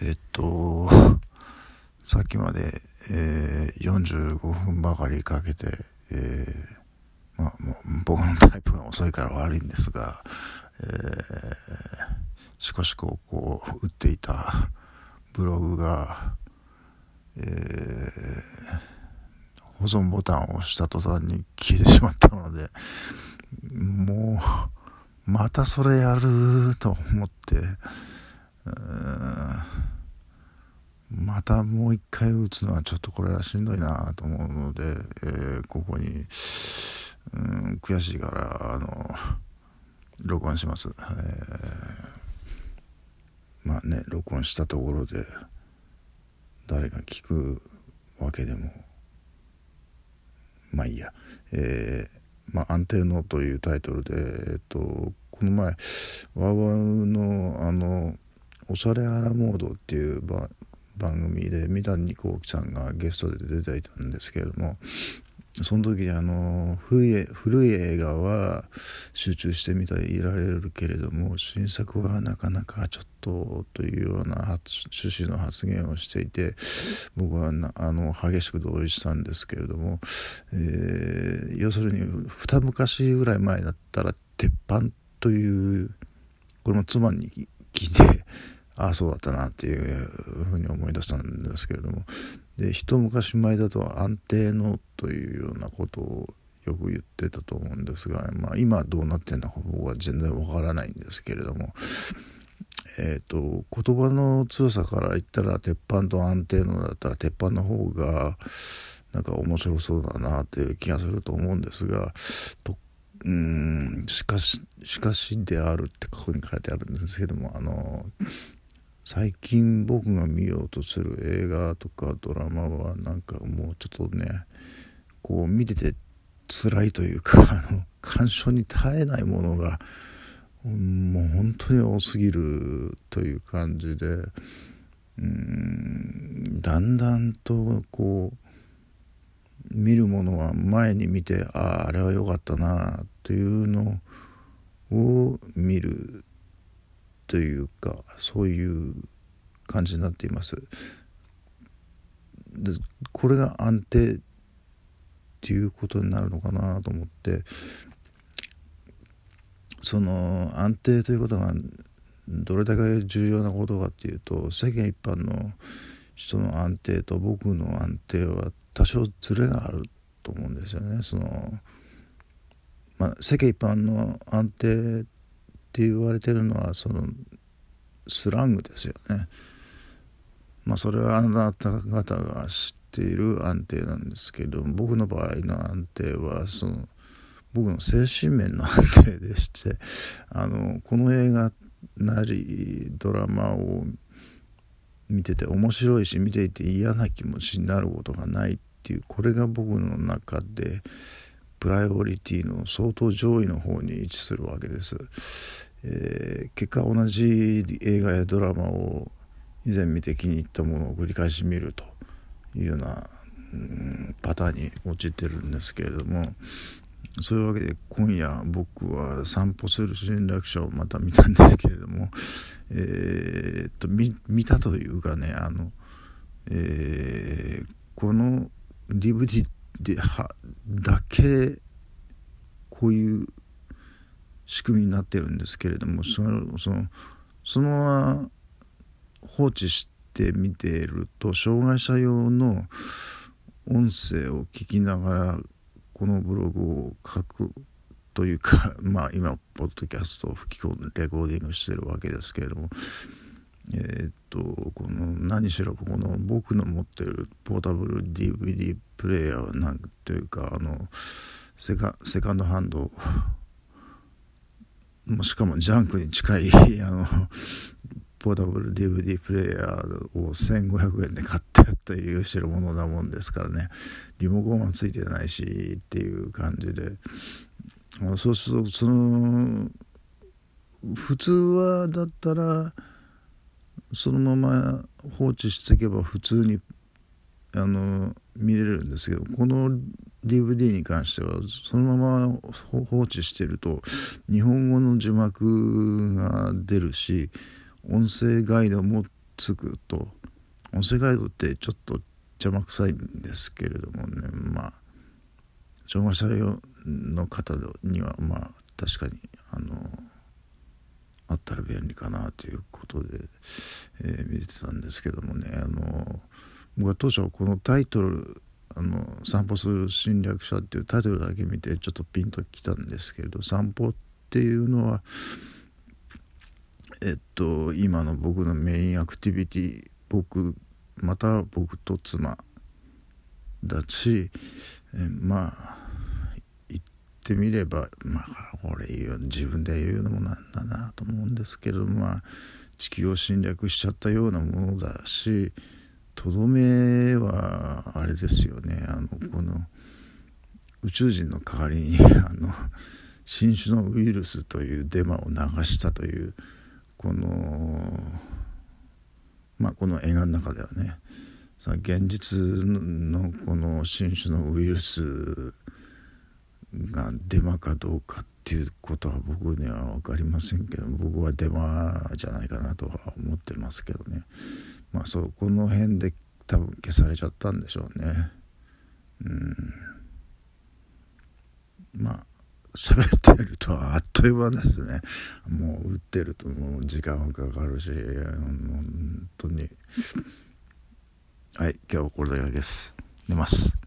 えっと、さっきまで、えー、45分ばかりかけて、えー、まあ、もう僕のタイプが遅いから悪いんですが、えー、しこしここう打っていたブログが、えー、保存ボタンを押した途端に消えてしまったので、もう、またそれやると思って、またもう一回打つのはちょっとこれはしんどいなと思うので、えー、ここに、うん、悔しいからあの録音します、えー、まあね録音したところで誰が聞くわけでもまあいいや、えーまあ、安定のというタイトルで、えっと、この前ワーワーのあのおしゃれアラモードっていう番組で三谷幸喜さんがゲストで出ていたんですけれどもその時あの古い古い映画は集中して見ていられるけれども新作はなかなかちょっとというような趣旨の発言をしていて僕はあの激しく同意したんですけれども、えー、要するに二昔ぐらい前だったら鉄板というこれも妻に聞いてああそうだったなっていうふうに思い出したんですけれども。で一昔前だと安定のというようなことをよく言ってたと思うんですが、まあ、今どうなってんのか僕は全然わからないんですけれども、えーと、言葉の強さから言ったら鉄板と安定のだったら鉄板の方がなんか面白そうだなっていう気がすると思うんですがとうんしかししかしであるってここに書いてあるんですけどもあの最近僕が見ようとする映画とかドラマはなんかもうちょっとねこう見てて辛いというか あの鑑賞に耐えないものがもう本当に多すぎるという感じでうんだんだんとこう見るものは前に見てあああれは良かったなというのを見るというかそういう感じになっていますでこれが安定っていうことになるのかなと思ってその安定ということがどれだけ重要なことかっていうと世間一般の人の安定と僕の安定は多少ずれがあると思うんですよね。そのまあ、世間一般の安定って言われてるのはそのスラングですよね。まあそれはあなた方が知っている安定なんですけど僕の場合の安定はその僕の精神面の安定でしてあのこの映画なりドラマを見てて面白いし見ていて嫌な気持ちになることがないっていうこれが僕の中でプライオリティの相当上位の方に位置するわけです。えー、結果同じ映画やドラマを以前見て気に入ったものを繰り返し見るというような、パターンに陥ってるんですけれどもそういうわけで今夜僕は散歩する侵略者をまた見たんですけれどもえ、っと見たというかねあの、えー、この DVD ではだけこういう仕組みになってるんですけれどもそのそのそのまま放置して見ていると障害者用の音声を聞きながらこのブログを書くというかまあ今ポッドキャストを吹き込んでレコーディングしてるわけですけれどもえー、っとこの何しろこの僕の持ってるポータブル DVD プレーヤーはなんていうかあのセカセカンドハンドもしかもジャンクに近い あのポータブル DVD プレイヤーを1500円で買ってやったいう代物なもんですからね。リモコンはついてないしっていう感じで。そうするとその普通はだったらそのまま放置していけば普通にあの見れるんですけどこの DVD に関してはそのまま放置してると日本語の字幕が出るし音声ガイドもつくと音声ガイドってちょっと邪魔くさいんですけれどもねまあ障害者の方にはまあ確かにあのあったら便利かなということで、えー、見てたんですけどもねあの僕は当初このタイトルあの「散歩する侵略者」っていうタイトルだけ見てちょっとピンときたんですけれど散歩っていうのはえっと今の僕のメインアクティビティ僕また僕と妻だし、えまあ言ってみればまあこれ自分で言うのもなんだなと思うんですけどまあ地球を侵略しちゃったようなものだしとどめはあれですよね。あのこの宇宙人の代わりに あの新種のウイルスというデマを流したというこのまあこの映画の中ではねさ現実のこの新種のウイルスがデマかどうかってっていうことは僕には分かりませんけど僕はデマじゃないかなとは思ってますけどね。まあそこの辺で多分消されちゃったんでしょうね。うん。まあ喋ってるとあっという間ですね。もう打ってるともう時間はかかるし本当に。はい今日はこれだけです。寝ます。